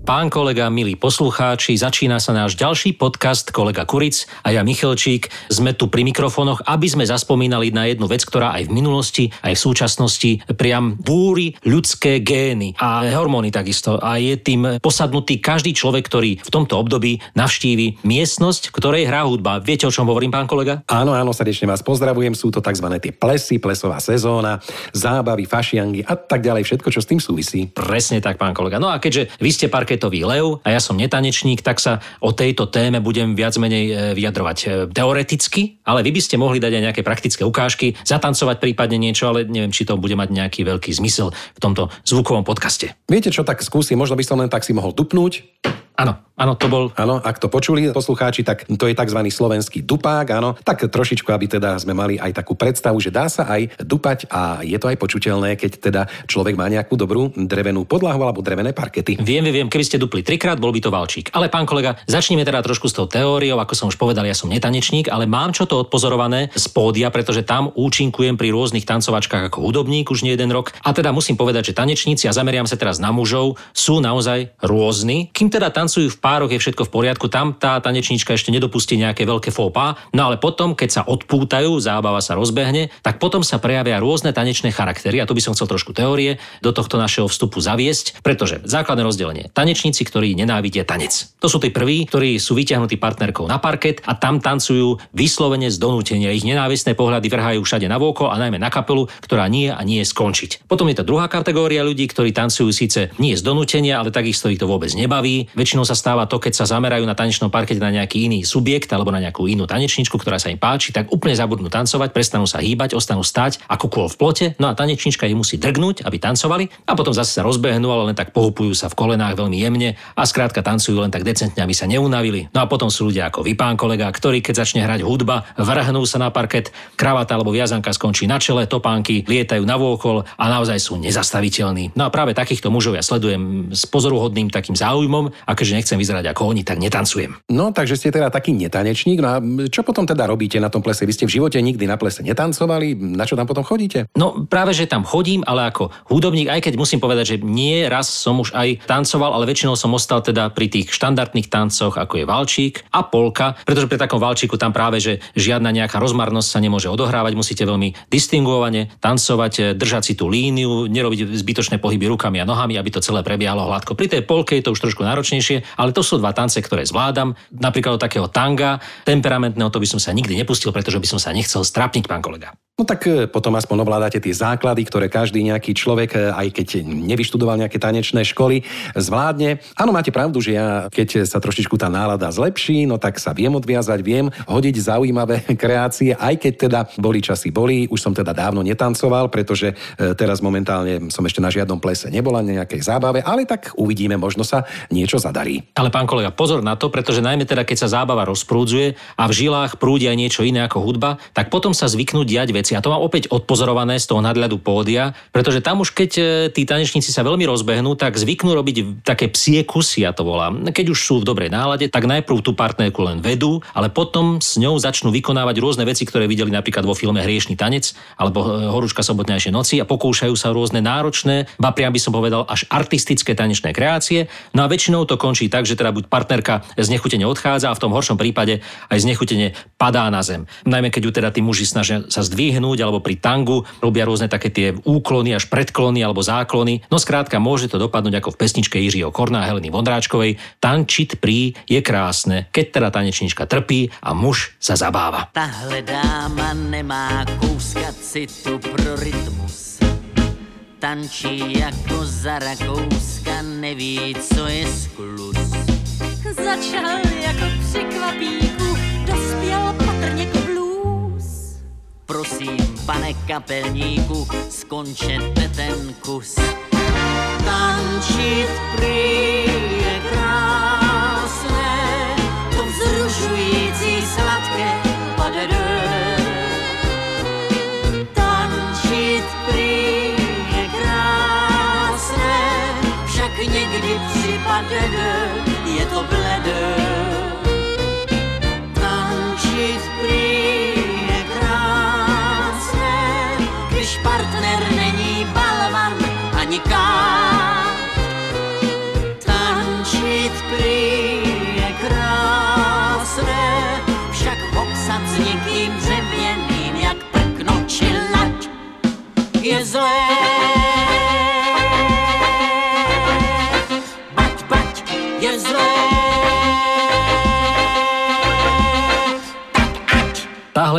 Pán kolega, milí poslucháči, začína sa náš ďalší podcast Kolega Kuric a ja Michalčík. Sme tu pri mikrofónoch, aby sme zaspomínali na jednu vec, ktorá aj v minulosti, aj v súčasnosti priam búri ľudské gény a hormóny takisto. A je tým posadnutý každý človek, ktorý v tomto období navštívi miestnosť, v ktorej hrá hudba. Viete, o čom hovorím, pán kolega? Áno, áno, srdečne vás pozdravujem. Sú to tzv. tie plesy, plesová sezóna, zábavy, fašiangy a tak ďalej, všetko, čo s tým súvisí. Presne tak, pán kolega. No a keďže vy ste parket parketový lev a ja som netanečník, tak sa o tejto téme budem viac menej e, vyjadrovať e, teoreticky, ale vy by ste mohli dať aj nejaké praktické ukážky, zatancovať prípadne niečo, ale neviem, či to bude mať nejaký veľký zmysel v tomto zvukovom podcaste. Viete čo, tak skúsim, možno by som len tak si mohol dupnúť. Áno, áno, to bol... Áno, ak to počuli poslucháči, tak to je tzv. slovenský dupák, áno. Tak trošičku, aby teda sme mali aj takú predstavu, že dá sa aj dupať a je to aj počuteľné, keď teda človek má nejakú dobrú drevenú podlahu alebo drevené parkety. Viem, viem, keby ste dupli trikrát, bol by to valčík. Ale pán kolega, začneme teda trošku s tou teóriou, ako som už povedal, ja som netanečník, ale mám čo to odpozorované z pódia, pretože tam účinkujem pri rôznych tancovačkách ako hudobník už nie jeden rok. A teda musím povedať, že tanečníci, a zameriam sa teraz na mužov, sú naozaj rôzni. Kým teda tancujú v pároch, je všetko v poriadku, tam tá tanečníčka ešte nedopustí nejaké veľké fópa, no ale potom, keď sa odpútajú, zábava sa rozbehne, tak potom sa prejavia rôzne tanečné charaktery a tu by som chcel trošku teórie do tohto našeho vstupu zaviesť, pretože základné rozdelenie. Tanečníci, ktorí nenávidia tanec. To sú tí prví, ktorí sú vyťahnutí partnerkou na parket a tam tancujú vyslovene z donútenia. Ich nenávistné pohľady vrhajú všade na vôko a najmä na kapelu, ktorá nie a nie je skončiť. Potom je to druhá kategória ľudí, ktorí tancujú síce nie z donútenia, ale takisto ich to vôbec nebaví. Väčšinou sa stáva to, keď sa zamerajú na tanečnom parkete na nejaký iný subjekt alebo na nejakú inú tanečničku, ktorá sa im páči, tak úplne zabudnú tancovať, prestanú sa hýbať, ostanú stať ako kôl v plote, no a tanečnička ich musí drgnúť, aby tancovali a potom zase sa rozbehnú, ale len tak pohupujú sa v kolenách veľmi jemne a skrátka tancujú len tak decentne, aby sa neunavili. No a potom sú ľudia ako vy, pán kolega, ktorí keď začne hrať hudba, vrhnú sa na parket, kravata alebo viazanka skončí na čele, topánky lietajú na vôkol a naozaj sú nezastaviteľní. No a práve takýchto mužov ja sledujem s pozoruhodným takým záujmom a keďže nechcem vyzerať ako oni, tak netancujem. No, takže ste teda taký netanečník. No a čo potom teda robíte na tom plese? Vy ste v živote nikdy na plese netancovali? Na čo tam potom chodíte? No, práve že tam chodím, ale ako hudobník, aj keď musím povedať, že nie raz som už aj tancoval, ale väčšinou som ostal teda pri tých štandardných tancoch, ako je valčík a polka, pretože pri takom valčíku tam práve, že žiadna nejaká rozmarnosť sa nemôže odohrávať, musíte veľmi distinguovane tancovať, držať si tú líniu, nerobiť zbytočné pohyby rukami a nohami, aby to celé prebiehalo hladko. Pri tej polke je to už trošku náročnejšie, ale to to sú dva tance, ktoré zvládam. Napríklad od takého tanga, temperamentného, to by som sa nikdy nepustil, pretože by som sa nechcel strapniť, pán kolega. No tak e, potom aspoň ovládate tie základy, ktoré každý nejaký človek, e, aj keď nevyštudoval nejaké tanečné školy, zvládne. Áno, máte pravdu, že ja, keď sa trošičku tá nálada zlepší, no tak sa viem odviazať, viem hodiť zaujímavé kreácie, aj keď teda boli časy boli, už som teda dávno netancoval, pretože e, teraz momentálne som ešte na žiadnom plese nebola, na nejakej zábave, ale tak uvidíme, možno sa niečo zadarí. Ale pán kolega, pozor na to, pretože najmä teda, keď sa zábava rozprúdzuje a v žilách prúdi aj niečo iné ako hudba, tak potom sa zvyknú diať veci. A to mám opäť odpozorované z toho nadľadu pódia, pretože tam už keď e, tí tanečníci sa veľmi rozbehnú, tak zvyknú robiť také psie kusy, ja to volám. Keď už sú v dobrej nálade, tak najprv tú partnerku len vedú, ale potom s ňou začnú vykonávať rôzne veci, ktoré videli napríklad vo filme Hriešný tanec alebo e, Horúčka sobotnejšej noci a pokúšajú sa rôzne náročné, ba priam by som povedal až artistické tanečné kreácie. No a väčšinou to končí tak, že teda buď partnerka znechutene odchádza a v tom horšom prípade aj znechutene padá na zem. Najmä keď ju teda tí muži snažia sa zdvihnúť alebo pri tangu robia rôzne také tie úklony až predklony alebo záklony. No skrátka, môže to dopadnúť ako v pesničke Jiřího Korná a Heleny Vondráčkovej. Tančiť pri je krásne, keď teda tanečnička trpí a muž sa zabáva. Tahle dáma nemá kouska citu pro rytmus. Tančí jako za Rakouska, neví, co je sklus. Začal jako při kvapíku, dospěl patrně k Prosím, pane kapelníku, skončete ten kus. Tančit prý je krásné, to vzrušující v případě je to bledé. Tančit prý je krásné, když partner není balvan ani kár. Tančit prý je krásné, však popsat s někým dřevěným, jak prkno je zlé.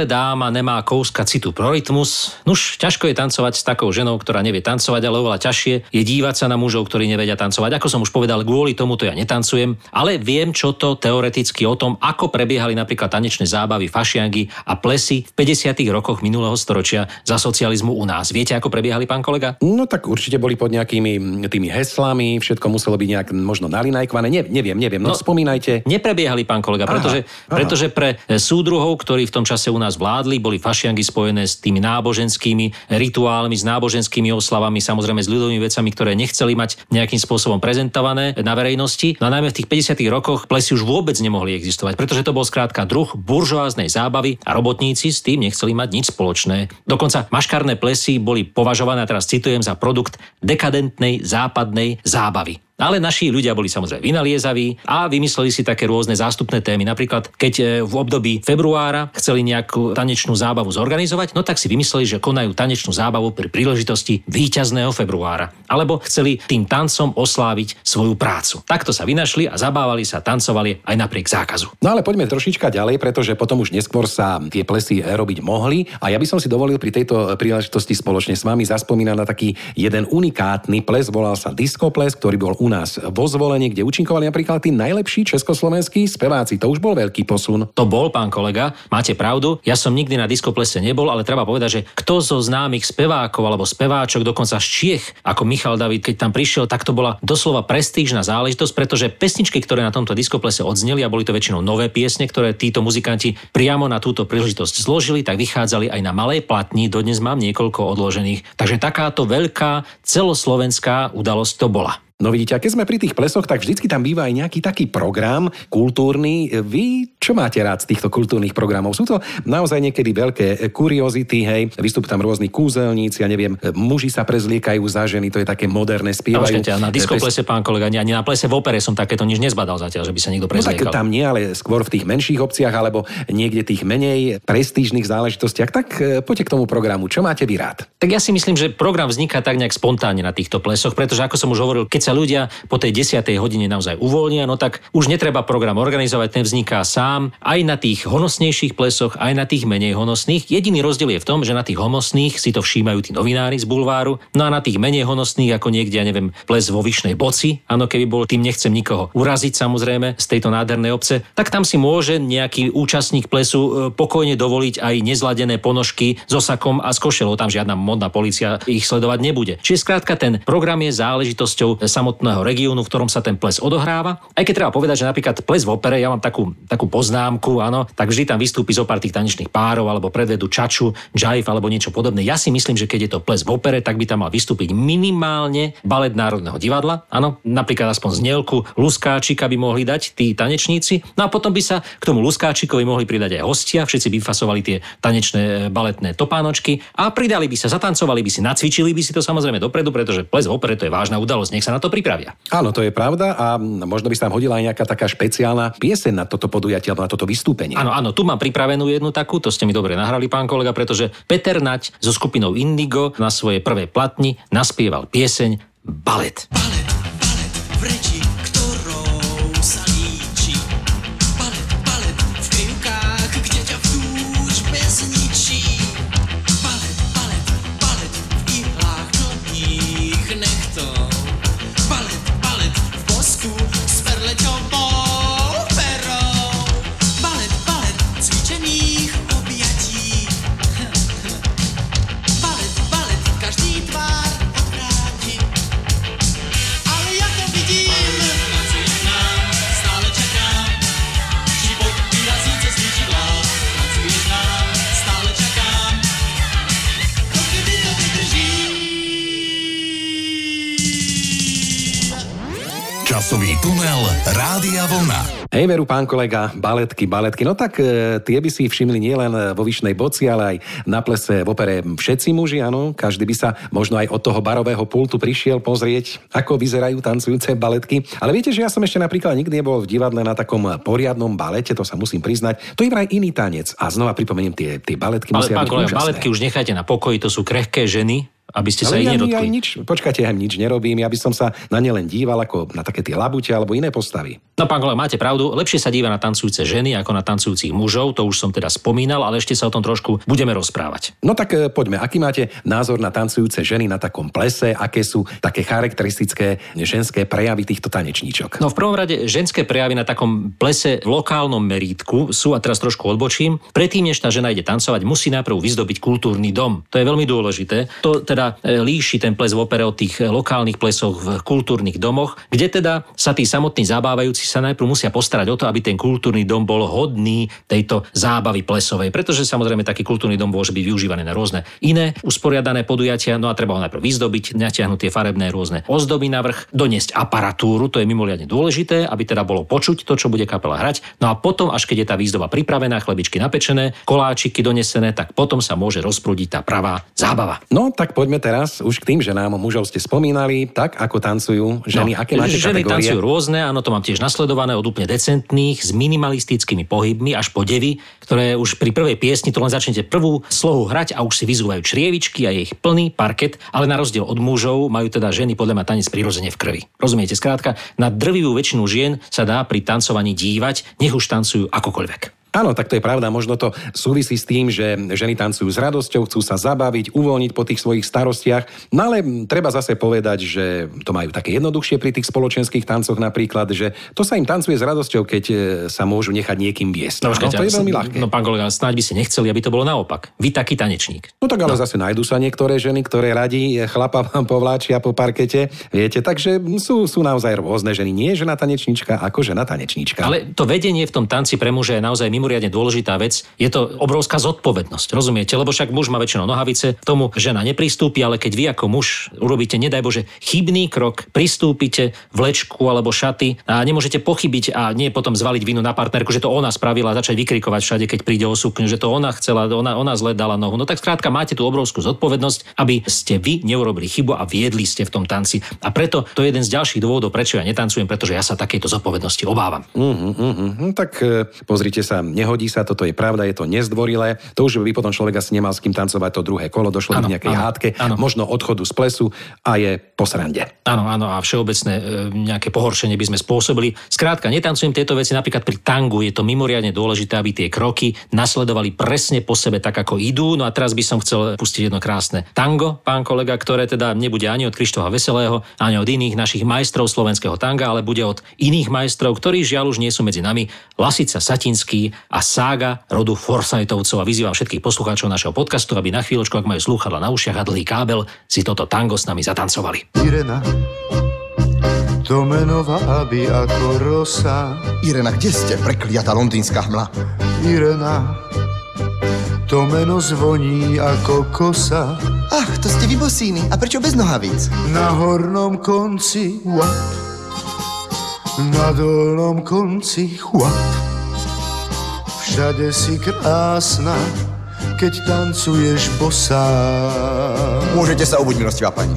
Táhle dáma nemá kouska citu pro rytmus. Nuž, ťažko je tancovať s takou ženou, ktorá nevie tancovať, ale oveľa ťažšie je dívať sa na mužov, ktorí nevedia tancovať. Ako som už povedal, kvôli tomuto ja netancujem, ale viem, čo to teoreticky o tom, ako prebiehali napríklad tanečné zábavy, fašiangy a plesy v 50. rokoch minulého storočia za socializmu u nás. Viete, ako prebiehali, pán kolega? No tak určite boli pod nejakými tými heslami, všetko muselo byť nejak možno nalinajkované. Ne, neviem, neviem, no, no spomínajte. Neprebiehali, pán kolega, pretože, aha, aha. pretože pre súdruhov, ktorí v tom čase u nás vládli, boli fašiangy spojené s tými náboženskými rituálmi, s náboženskými oslavami, samozrejme s ľudovými vecami, ktoré nechceli mať nejakým spôsobom prezentované na verejnosti. No a najmä v tých 50. rokoch plesy už vôbec nemohli existovať, pretože to bol skrátka druh buržoáznej zábavy a robotníci s tým nechceli mať nič spoločné. Dokonca maškarné plesy boli považované, teraz citujem, za produkt dekadentnej západnej zábavy. Ale naši ľudia boli samozrejme vynaliezaví a vymysleli si také rôzne zástupné témy. Napríklad, keď e, v období februára chceli nejakú tanečnú zábavu zorganizovať, no tak si vymysleli, že konajú tanečnú zábavu pri príležitosti víťazného februára. Alebo chceli tým tancom osláviť svoju prácu. Takto sa vynašli a zabávali sa, tancovali aj napriek zákazu. No ale poďme trošička ďalej, pretože potom už neskôr sa tie plesy robiť mohli a ja by som si dovolil pri tejto príležitosti spoločne s vami zaspomínať na taký jeden unikátny ples, volal sa disco ples, ktorý bol u nás vo zvolení, kde účinkovali napríklad tí najlepší československí speváci. To už bol veľký posun. To bol, pán kolega, máte pravdu. Ja som nikdy na diskoplese nebol, ale treba povedať, že kto zo známych spevákov alebo speváčok, dokonca z Čiech, ako Michal David, keď tam prišiel, tak to bola doslova prestížna záležitosť, pretože pesničky, ktoré na tomto diskoplese odzneli a boli to väčšinou nové piesne, ktoré títo muzikanti priamo na túto príležitosť zložili, tak vychádzali aj na malej platni. Dodnes mám niekoľko odložených. Takže takáto veľká celoslovenská udalosť to bola. No vidíte, a keď sme pri tých plesoch, tak vždycky tam býva aj nejaký taký program kultúrny. Vy čo máte rád z týchto kultúrnych programov? Sú to naozaj niekedy veľké kuriozity, hej, vystupujú tam rôzni kúzelníci, ja neviem, muži sa prezliekajú za ženy, to je také moderné, spievajú. No, na diskoplese, pán kolega, ani na plese v opere som takéto nič nezbadal zatiaľ, že by sa niekto prezliekal. No tak tam nie, ale skôr v tých menších obciach alebo niekde tých menej prestížnych záležitostiach. Tak e, poďte k tomu programu. Čo máte vy rád? Tak ja si myslím, že program vzniká tak nejak spontánne na týchto plesoch, pretože ako som už hovoril, keď sa sa ľudia po tej 10. hodine naozaj uvoľnia, no tak už netreba program organizovať, ten vzniká sám aj na tých honosnejších plesoch, aj na tých menej honosných. Jediný rozdiel je v tom, že na tých honosných si to všímajú tí novinári z bulváru, no a na tých menej honosných, ako niekde, ja neviem, ples vo Vyšnej boci, áno, keby bol, tým nechcem nikoho uraziť samozrejme z tejto nádhernej obce, tak tam si môže nejaký účastník plesu e, pokojne dovoliť aj nezladené ponožky so sakom a s košelou. Tam žiadna modná policia ich sledovať nebude. Čiže skrátka ten program je záležitosťou samotného regiónu, v ktorom sa ten ples odohráva. Aj keď treba povedať, že napríklad ples v opere, ja mám takú, takú poznámku, áno, tak vždy tam vystúpi zo pár tých tanečných párov alebo predvedu čaču, jive alebo niečo podobné. Ja si myslím, že keď je to ples v opere, tak by tam mal vystúpiť minimálne balet Národného divadla, áno, napríklad aspoň znielku Luskáčika by mohli dať tí tanečníci. No a potom by sa k tomu Luskáčikovi mohli pridať aj hostia, všetci by fasovali tie tanečné e, baletné topánočky a pridali by sa, zatancovali by si, nacvičili by si to samozrejme dopredu, pretože ples v opere to je vážna udalosť, nech sa na to pripravia. Áno, to je pravda a možno by sa tam hodila aj nejaká taká špeciálna pieseň na toto podujatie alebo na toto vystúpenie. Áno, áno, tu mám pripravenú jednu takú, to ste mi dobre nahrali, pán kolega, pretože Peter Nať so skupinou Indigo na svojej prvej platni naspieval pieseň Balet. Balet, balet v veru, pán kolega, baletky, baletky. No tak e, tie by si všimli nielen vo Vyšnej Boci, ale aj na plese v opere Všetci muži, áno. Každý by sa možno aj od toho barového pultu prišiel pozrieť, ako vyzerajú tancujúce baletky. Ale viete, že ja som ešte napríklad nikdy nebol v divadle na takom poriadnom balete, to sa musím priznať. To je vraj iný tanec. A znova pripomeniem, tie, tie baletky Ale musia pán byť kolega, baletky už nechajte na pokoji, to sú krehké ženy, aby ste sa Ale ich ja, ja nedotkli. nič, počkajte, ja nič nerobím, ja by som sa na ne len díval ako na také tie labute alebo iné postavy. No pán kolega, máte pravdu, lepšie sa díva na tancujúce ženy ako na tancujúcich mužov, to už som teda spomínal, ale ešte sa o tom trošku budeme rozprávať. No tak e, poďme, aký máte názor na tancujúce ženy na takom plese, aké sú také charakteristické ženské prejavy týchto tanečníčok? No v prvom rade ženské prejavy na takom plese v lokálnom merítku sú, a teraz trošku odbočím, predtým, než tá žena ide tancovať, musí najprv vyzdobiť kultúrny dom. To je veľmi dôležité. To teda e, líši ten ples v opere od tých e, lokálnych plesov v kultúrnych domoch, kde teda sa tí samotní zabávajúci sa najprv musia postarať o to, aby ten kultúrny dom bol hodný tejto zábavy plesovej, pretože samozrejme taký kultúrny dom môže byť využívaný na rôzne iné usporiadané podujatia, no a treba ho najprv vyzdobiť, natiahnuť tie farebné rôzne ozdoby na vrch, doniesť aparatúru, to je mimoriadne dôležité, aby teda bolo počuť to, čo bude kapela hrať. No a potom, až keď je tá výzdoba pripravená, chlebičky napečené, koláčiky donesené, tak potom sa môže rozprúdiť tá pravá zábava. No tak poďme teraz už k tým ženám. Mužov ste spomínali, tak ako tancujú ženy, aké máte No, ženy kategórie? tancujú rôzne, áno, to mám tiež nasledované od úplne decentných, s minimalistickými pohybmi až po devy, ktoré už pri prvej piesni to len začnete prvú slohu hrať a už si vyzúvajú črievičky a je ich plný parket, ale na rozdiel od mužov majú teda ženy podľa mňa tanec prirodzene v krvi. Rozumiete? Skrátka, na drvivú väčšinu žien sa dá pri tancovaní dívať, nech už tancujú akokoľvek. Áno, tak to je pravda. Možno to súvisí s tým, že ženy tancujú s radosťou, chcú sa zabaviť, uvoľniť po tých svojich starostiach. No ale treba zase povedať, že to majú také jednoduchšie pri tých spoločenských tancoch napríklad, že to sa im tancuje s radosťou, keď e, sa môžu nechať niekým viesť. No, počkajte, to je veľmi ľahké. No pán kolega, snáď by ste nechceli, aby to bolo naopak. Vy taký tanečník. No tak ale zase nájdú sa niektoré ženy, ktoré radi chlapa vám povláčia po parkete. Viete, takže sú, sú naozaj rôzne ženy. Nie žena tanečníčka ako žena tanečníčka. Ale to vedenie v tom tanci pre muža je naozaj mimoriadne dôležitá vec. Je to obrovská zodpovednosť, rozumiete? Lebo však muž má väčšinou nohavice, k tomu žena nepristúpi, ale keď vy ako muž urobíte, nedaj Bože, chybný krok, pristúpite vlečku alebo šaty a nemôžete pochybiť a nie potom zvaliť vinu na partnerku, že to ona spravila začať vykrikovať všade, keď príde o sukňu, že to ona chcela, ona, ona zle dala nohu. No tak skrátka máte tú obrovskú zodpovednosť, aby ste vy neurobili chybu a viedli ste v tom tanci. A preto to je jeden z ďalších dôvodov, prečo ja netancujem, pretože ja sa takejto zodpovednosti obávam. Uh-huh, uh-huh. No, tak e, pozrite sa, nehodí sa, toto je pravda, je to nezdvorilé. To už by potom človek asi nemal s kým tancovať to druhé kolo, došlo Áno, k nejakej áno, hádke, áno. možno odchodu z plesu a je po srande. Áno, áno, a všeobecné e, nejaké pohoršenie by sme spôsobili. Skrátka, netancujem tieto veci napríklad pri tangu, je to mimoriadne dôležité, aby tie kroky nasledovali presne po sebe tak, ako idú. No a teraz by som chcel pustiť jedno krásne tango, pán kolega, ktoré teda nebude ani od Krištofa Veselého, ani od iných našich majstrov slovenského tanga, ale bude od iných majstrov, ktorí žiaľ už nie sú medzi nami, Lasica Satinský a sága rodu Forsajtovcov. A vyzývam všetkých poslucháčov našeho podcastu, aby na chvíľočku, ak majú slúchadla na ušiach a dlhý kábel, si toto tango s nami zatancovali. Irena, to meno vábi ako rosa. Irena, kde ste, prekliatá londýnska hmla? Irena, to meno zvoní ako kosa. Ach, to ste vy bosíny. A prečo bez nohavíc? Na hornom konci wap, na dolnom konci chłap. Všade si krásna, keď tancuješ bosá. Môžete sa obuť, milostivá pani.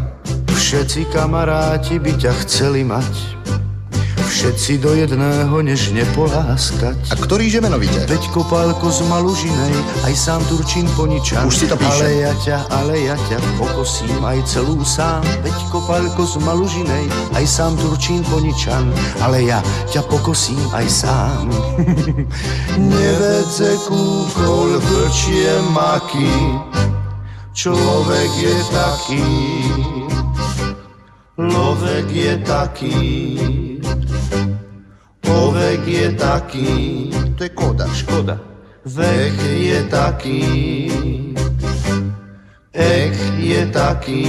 Všetci kamaráti by ťa chceli mať, všetci do jedného nežne poláskať. A ktorý že menovite? Veď kopálko z Malužinej, aj sám Turčín poničan. Už si to píšem. Ale ja ťa, ale ja ťa pokosím aj celú sám. Veď kopálko z Malužinej, aj sám Turčín poničan. Ale ja ťa pokosím aj sám. Nevedze kúkol vlčie maky, človek je taký. Lovek je taký, ovek je taký, To je kóda. škoda. Vek je taký, ek je taký,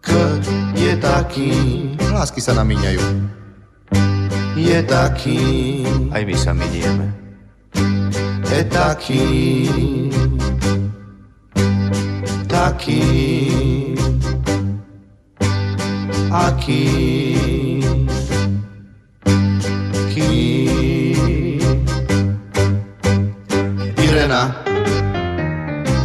k je taký, Lásky sa namíňajú. je taký, aj my sa minieme. Je taký, taký, aký. Ký. Irena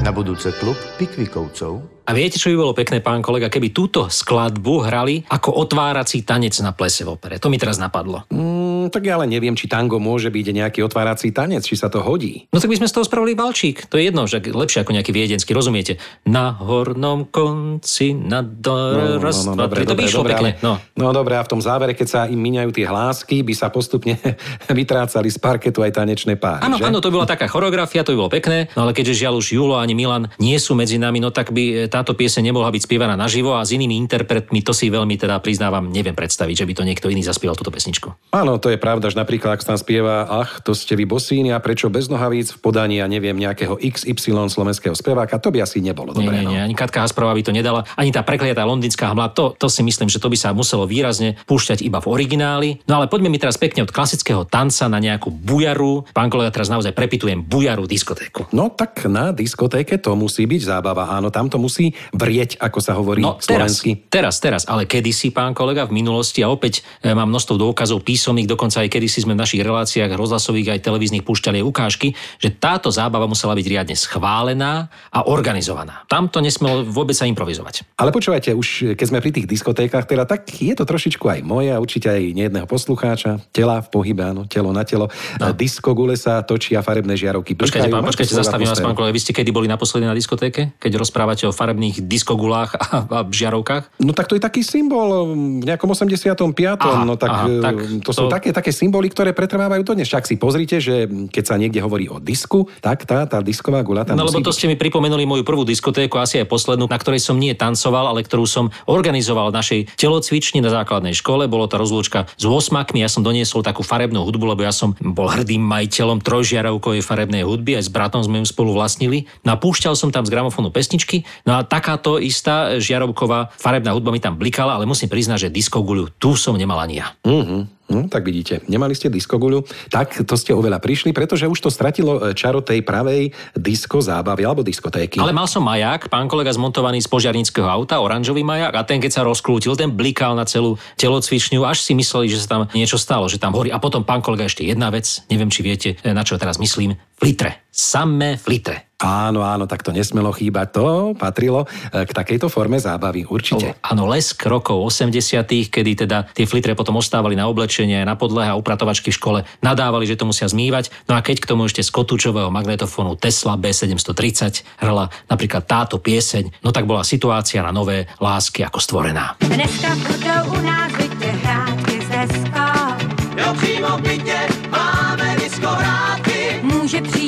na budúce klub Pikvikovcov. A viete, čo by bolo pekné, pán kolega, keby túto skladbu hrali ako otvárací tanec na plese v opere. To mi teraz napadlo. Mm tak ja ale neviem, či tango môže byť nejaký otvárací tanec, či sa to hodí. No tak by sme z toho spravili balčík. To je jedno, že lepšie ako nejaký viedenský, rozumiete? Na hornom konci, na do... raz, dva, tri. To by išlo pekne. ale- No. no dobre, a v tom závere, keď sa im míňajú tie hlásky, by sa postupne vytrácali z parketu aj tanečné páry, Áno, áno, to bola taká choreografia, to by bolo pekné, no ale keďže žiaľ už Julo ani Milan nie sú medzi nami, no tak by e, táto pieseň nemohla byť spievaná naživo a s inými interpretmi, to si veľmi teda priznávam, neviem predstaviť, že by to niekto iný zaspieval túto pesničku. Áno, to je pravda, že napríklad, ak sa tam spieva, ach, to ste vy bosíni a prečo bez nohavíc v podaní, ja neviem, nejakého XY slovenského speváka, to by asi nebolo Nie, dobré. nie, nie, no. ani Katka Hasparová by to nedala, ani tá prekliatá londýnska hmla, to, to si myslím, že to by sa muselo výrazne púšťať iba v origináli. No ale poďme mi teraz pekne od klasického tanca na nejakú bujaru. Pán kolega, teraz naozaj prepitujem bujaru diskotéku. No tak na diskotéke to musí byť zábava, áno, tam to musí vrieť, ako sa hovorí No teraz, slovensky. teraz, teraz, ale kedysi, pán kolega, v minulosti a opäť e, mám množstvo dôkazov písomných, dokonca aj kedysi sme v našich reláciách rozhlasových aj televíznych púšťali ukážky, že táto zábava musela byť riadne schválená a organizovaná. Tam to nesmelo vôbec sa improvizovať. Ale počúvajte, už keď sme pri tých diskotékach, teda tak je to trošičku aj moje a určite aj nejedného poslucháča. Tela v pohybe, áno, telo na telo. No. Disko gule sa točí a farebné žiarovky Počkajte, pán, to počkajte, zastavím vás, pán kolega. Vy ste kedy boli naposledy na diskotéke? Keď rozprávate o farebných diskogulách a, a žiarovkách? No tak to je taký symbol v nejakom 85. Aha, no tak, aha, e, tak to, sú to- také, také symboly, ktoré pretrvávajú dodnes. Však si pozrite, že keď sa niekde hovorí o disku, tak tá, tá disková gula tam No lebo to byť. ste mi pripomenuli moju prvú diskotéku, asi aj poslednú, na ktorej som nie tancoval, ale ktorú som organizoval v našej telocvični na základnej škole. Bolo to rozlúčka s osmakmi, ja som doniesol takú farebnú hudbu, lebo ja som bol hrdým majiteľom trojžiarovkovej farebnej hudby, aj s bratom sme ju spolu vlastnili. No a púšťal som tam z gramofónu pesničky, no a takáto istá žiarovková farebná hudba mi tam blikala, ale musím priznať, že diskoguľu tu som nemal ani ja. Mhm. No, tak vidíte, nemali ste diskoguľu, tak to ste oveľa prišli, pretože už to stratilo e, čaro tej pravej disko zábavy alebo diskotéky. Ale mal som maják, pán kolega zmontovaný z požiarníckého auta, oranžový maják a ten keď sa rozklútil, ten blikal na celú telocvičňu, až si mysleli, že sa tam niečo stalo, že tam horí. A potom pán kolega ešte jedna vec, neviem či viete, na čo teraz myslím, flitre. Samé flitre. Áno, áno, tak to nesmelo chýbať. To patrilo e, k takejto forme zábavy, určite. Áno, lesk rokov 80 kedy teda tie flitre potom ostávali na oblečenie, na podlehe a upratovačky v škole nadávali, že to musia zmývať. No a keď k tomu ešte z kotúčového magnetofónu Tesla B730 hrala napríklad táto pieseň, no tak bola situácia na nové lásky ako stvorená. Dneska budou u nás bytě hrátky ze skál. Jo, přímo v bytě máme diskohrátky. Může přijít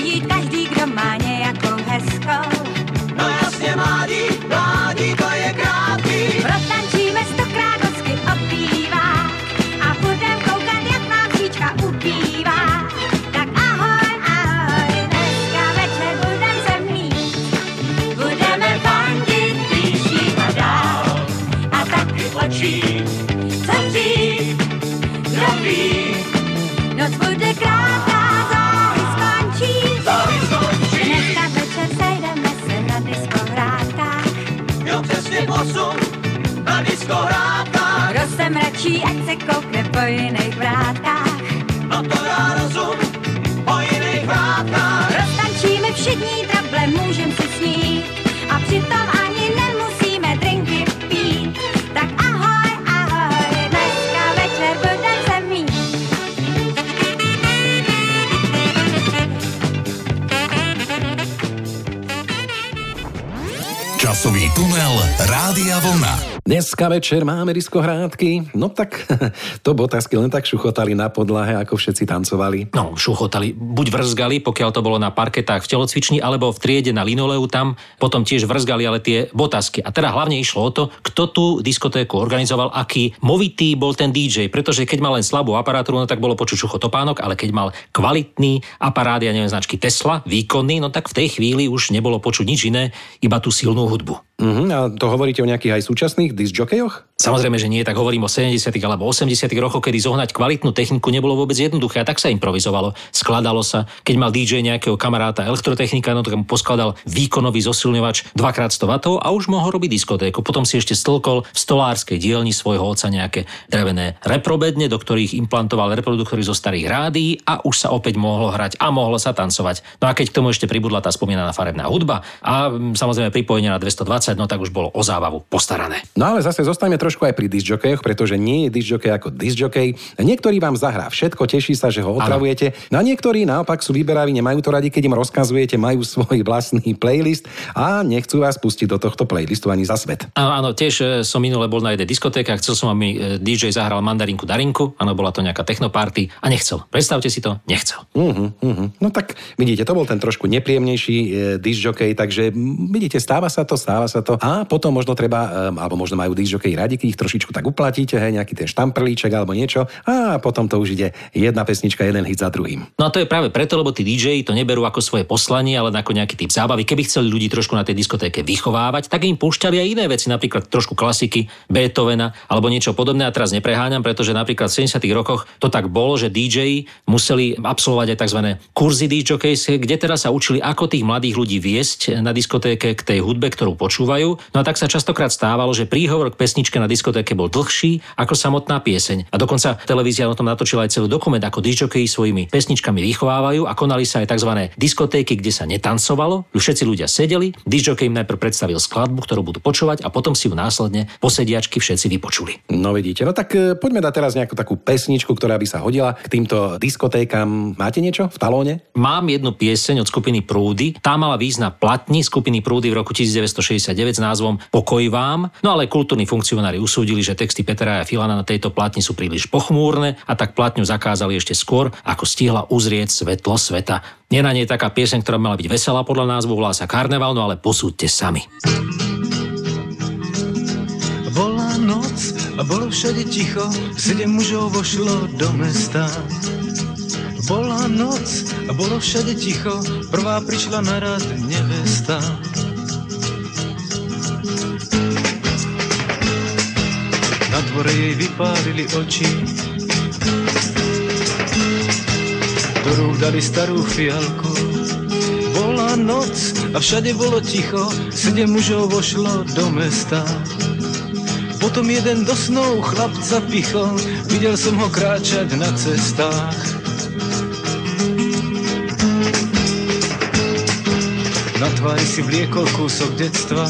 na diskohrádkách. Kdo se mračí, ať se koukne po jiných vrátkách. No to já rozum, po jiných vrátkách. Roztančíme všední trable, můžem si snít. A přitom ani nemusíme drinky pít. Tak ahoj, ahoj, dneska večer budem se mít. Časový tunel Rádia Vlna. Dneska večer máme diskohrádky. No tak to botasky len tak šuchotali na podlahe, ako všetci tancovali. No, šuchotali, buď vrzgali, pokiaľ to bolo na parketách v telocvični, alebo v triede na linoleu tam, potom tiež vrzgali, ale tie botasky. A teda hlavne išlo o to, kto tú diskotéku organizoval, aký movitý bol ten DJ, pretože keď mal len slabú aparáturu, no tak bolo počuť šucho topánok, ale keď mal kvalitný aparát, ja neviem, značky Tesla, výkonný, no tak v tej chvíli už nebolo počuť nič iné, iba tú silnú hudbu. Uh-huh, a to hovoríte o nejakých aj súčasných disjokejoch? Samozrejme, že nie, tak hovorím o 70. alebo 80. rokoch, kedy zohnať kvalitnú techniku nebolo vôbec jednoduché a tak sa improvizovalo. Skladalo sa, keď mal DJ nejakého kamaráta elektrotechnika, no tak mu poskladal výkonový zosilňovač 2x100 W a už mohol robiť diskotéku. Potom si ešte stĺkol v stolárskej dielni svojho oca nejaké drevené reprobedne, do ktorých implantoval reproduktory zo starých rádií a už sa opäť mohlo hrať a mohlo sa tancovať. No a keď k tomu ešte pribudla tá spomínaná farebná hudba a mm, samozrejme pripojenie na 220, no tak už bolo o zábavu postarané. No ale zase zostaňme trošku aj pri disjokejoch, pretože nie je disjokej ako disjokej. Niektorý vám zahrá všetko, teší sa, že ho otravujete. No a niektorí naopak sú vyberaví, nemajú to radi, keď im rozkazujete, majú svoj vlastný playlist a nechcú vás pustiť do tohto playlistu ani za svet. Áno, áno, tiež e, som minule bol na jednej diskotéke a chcel som, aby e, DJ zahral mandarinku Darinku, áno, bola to nejaká technoparty a nechcel. Predstavte si to, nechcel. Uh-huh, uh-huh. No tak vidíte, to bol ten trošku nepríjemnejší e, disjokej, takže vidíte, stáva sa to, stáva sa to a potom možno treba, e, alebo možno majú disjokej radi, keď ich trošičku tak uplatíte, hej, nejaký ten štamprlíček alebo niečo a potom to už ide jedna pesnička, jeden hit za druhým. No a to je práve preto, lebo tí DJ to neberú ako svoje poslanie, ale ako nejaký typ zábavy. Keby chceli ľudí trošku na tej diskotéke vychovávať, tak im púšťali aj iné veci, napríklad trošku klasiky, Beethovena alebo niečo podobné. A teraz nepreháňam, pretože napríklad v 70. rokoch to tak bolo, že DJ museli absolvovať aj tzv. kurzy DJ, kde teraz sa učili, ako tých mladých ľudí viesť na diskotéke k tej hudbe, ktorú počúvajú. No a tak sa častokrát stávalo, že príhovor k pesničke na diskotéke bol dlhší ako samotná pieseň. A dokonca televízia o tom natočila aj celý dokument, ako DJokeji svojimi pesničkami vychovávajú a konali sa aj tzv. diskotéky, kde sa netancovalo. Všetci ľudia sedeli, DJokej im najprv predstavil skladbu, ktorú budú počúvať a potom si ju následne posediačky všetci vypočuli. No vidíte, no tak e, poďme dať teraz nejakú takú pesničku, ktorá by sa hodila k týmto diskotékam. Máte niečo v talóne? Mám jednu pieseň od skupiny Prúdy. Tá mala výsť na platni skupiny Prúdy v roku 1969 s názvom Pokoj vám. No ale kultúrni funkcionári usúdili, že texty Petra a Filana na tejto platni sú príliš pochmúrne a tak platňu zakázali ešte skôr, ako stihla uzrieť svetlo sveta. Nie na nej taká pieseň, ktorá mala byť veselá podľa názvu, volá sa Karneval, no ale posúďte sami. Bola noc a bolo všade ticho, sedem mužov vošlo do mesta. Bola noc a bolo všade ticho, prvá prišla na rad nevesta. Na dvore jej vypálili oči, do rúk dali starú fialku. Bola noc a všade bolo ticho, sedem mužov vošlo do mesta. Potom jeden do snov chlapca pichol, videl som ho kráčať na cestách. Na tvári si vliekol kúsok detstva,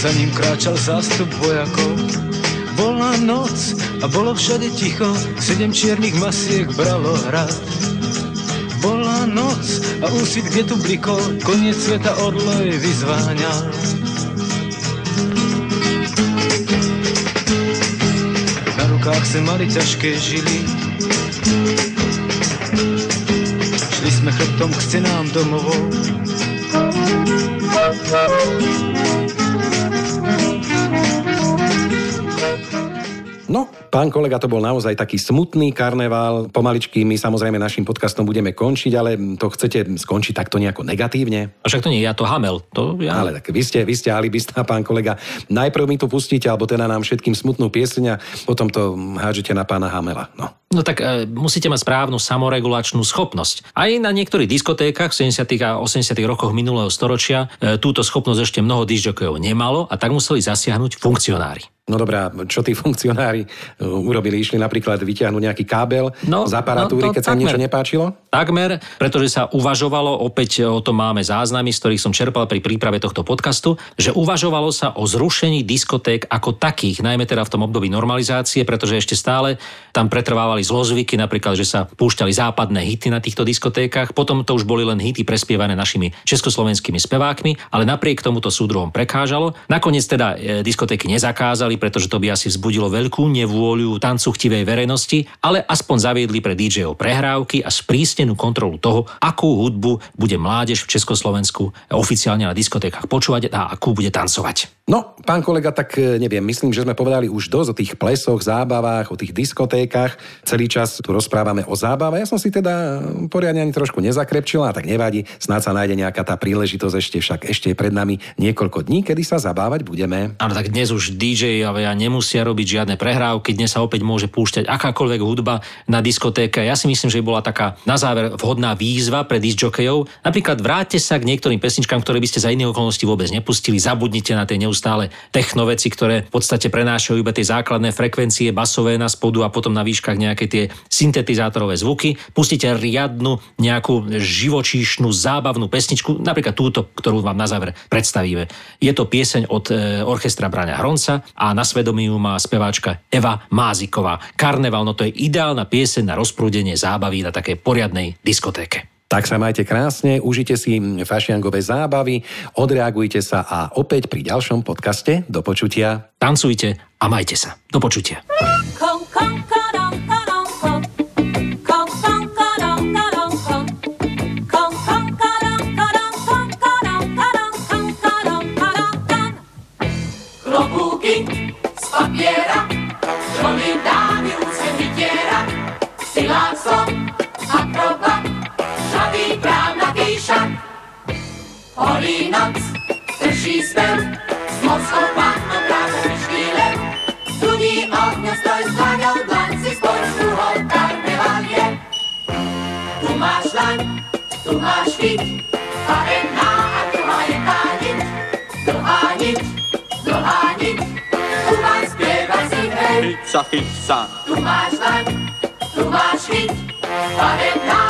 za ním kráčal zástup vojakov. Bola noc a bolo všade ticho, sedem čiernych masiek bralo hrad. Bola noc a úsvit, kde tu blikol, koniec sveta orloj vyzváňal. Na rukách se mali ťažké žily, šli sme chrbtom k stenám domovou. Pán kolega, to bol naozaj taký smutný karneval. Pomaličky my samozrejme našim podcastom budeme končiť, ale to chcete skončiť takto nejako negatívne? A však to nie, ja to Hamel. To ja... Ale tak vy ste, vy ste alibista, pán kolega. Najprv mi tu pustíte, alebo teda nám všetkým smutnú pieseň a potom to hádžete na pána Hamela. No. No tak e, musíte mať správnu samoregulačnú schopnosť. Aj na niektorých diskotékach v 70. a 80. rokoch minulého storočia e, túto schopnosť ešte mnoho disjokejov nemalo a tak museli zasiahnuť funkcionári. No dobrá, čo tí funkcionári uh, urobili? Išli napríklad vyťahnuť nejaký kábel No, z aparatúry, no to keď sa im takmer. niečo nepáčilo? Takmer, pretože sa uvažovalo, opäť o tom máme záznamy, z ktorých som čerpal pri príprave tohto podcastu, že uvažovalo sa o zrušení diskoték ako takých, najmä teda v tom období normalizácie, pretože ešte stále tam pretrvávali zlozvyky, napríklad, že sa púšťali západné hity na týchto diskotékach, potom to už boli len hity prespievané našimi československými spevákmi, ale napriek tomu to súdruhom prekážalo. Nakoniec teda e, diskotéky nezakázali, pretože to by asi vzbudilo veľkú nevôľu tancu chtivej verejnosti, ale aspoň zaviedli pre DJ-ov prehrávky a sprísnenú kontrolu toho, akú hudbu bude mládež v Československu oficiálne na diskotékach počúvať a akú bude tancovať. No, pán kolega, tak e, neviem, myslím, že sme povedali už dosť o tých plesoch, zábavách, o tých diskotékach. Celý čas tu rozprávame o zábave. Ja som si teda poriadne ani trošku nezakrepčila, tak nevadí. Snáď sa nájde nejaká tá príležitosť ešte, však ešte je pred nami niekoľko dní, kedy sa zabávať budeme. Áno, tak dnes už DJ a nemusia robiť žiadne prehrávky, dnes sa opäť môže púšťať akákoľvek hudba na diskotéke. Ja si myslím, že bola taká na záver vhodná výzva pre disjokejov. Napríklad vráťte sa k niektorým pesničkám, ktoré by ste za iné okolnosti vôbec nepustili, zabudnite na tie neustále technoveci, ktoré v podstate prenášajú iba tie základné frekvencie basové na spodu a potom na výškach nejaké tie syntetizátorové zvuky. Pustite riadnu nejakú živočíšnu zábavnú pesničku, napríklad túto, ktorú vám na záver predstavíme. Je to pieseň od e, orchestra Braňa Hronca a na svedomí ju má speváčka Eva Máziková. Karneval, no to je ideálna pieseň na rozprúdenie zábavy na takej poriadnej diskotéke. Tak sa majte krásne, užite si fašiangové zábavy, odreagujte sa a opäť pri ďalšom podcaste do počutia. Tancujte a majte sa. Do počutia. Kom, kom, kom. Kom, kom, kodom, Holý noc, trší spev, s morskou pannou právou myškýlem, studí ohňa stoj s dlaňou, dlaň si spoj s druhou, karneval je. Tu máš laň, tu máš chyť, farebná a druhá je tá niť, druhá niť, druhá niť, tu máš spievať si hej. Chyť sa, chyť sa, Tu máš laň, tu máš chyť, farebná